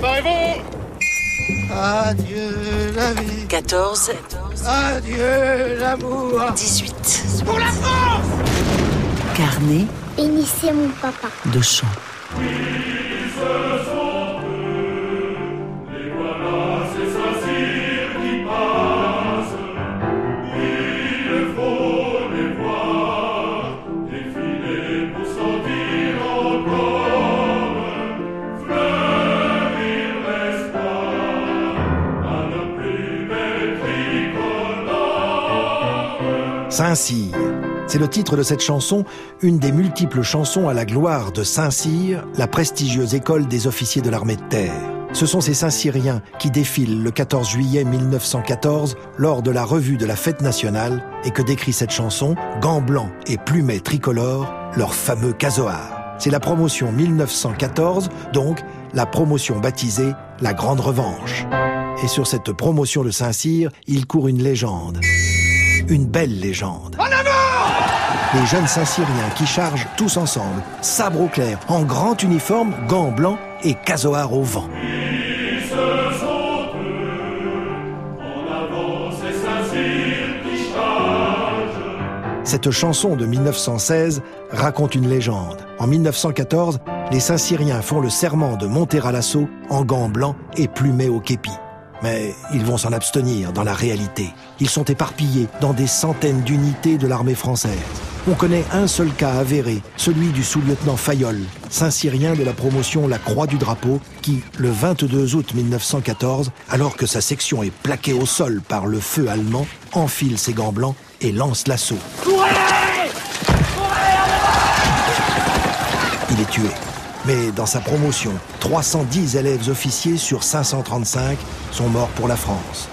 Préparez-vous Adieu la vie. 14. Adieu l'amour. 18. Pour la France Carnet Béni, c'est mon papa. de chant. Saint-Cyr. C'est le titre de cette chanson, une des multiples chansons à la gloire de Saint-Cyr, la prestigieuse école des officiers de l'armée de terre. Ce sont ces Saint-Cyriens qui défilent le 14 juillet 1914 lors de la revue de la fête nationale et que décrit cette chanson, gants blancs et plumets tricolores, leur fameux casoar. C'est la promotion 1914, donc la promotion baptisée la Grande Revanche. Et sur cette promotion de Saint-Cyr, il court une légende. Une belle légende. En avant Les jeunes Saint-Cyriens qui chargent tous ensemble, sabre au clair, en grand uniforme, gants blancs et casoar au vent. Cette chanson de 1916 raconte une légende. En 1914, les Saint-Cyriens font le serment de monter à l'assaut en gants blancs et plumés au képi. Mais ils vont s'en abstenir dans la réalité. Ils sont éparpillés dans des centaines d'unités de l'armée française. On connaît un seul cas avéré, celui du sous-lieutenant Fayolle, Saint-Cyrien de la promotion La Croix du Drapeau, qui, le 22 août 1914, alors que sa section est plaquée au sol par le feu allemand, enfile ses gants blancs et lance l'assaut. Il est tué. Mais dans sa promotion, 310 élèves officiers sur 535 sont morts pour la France.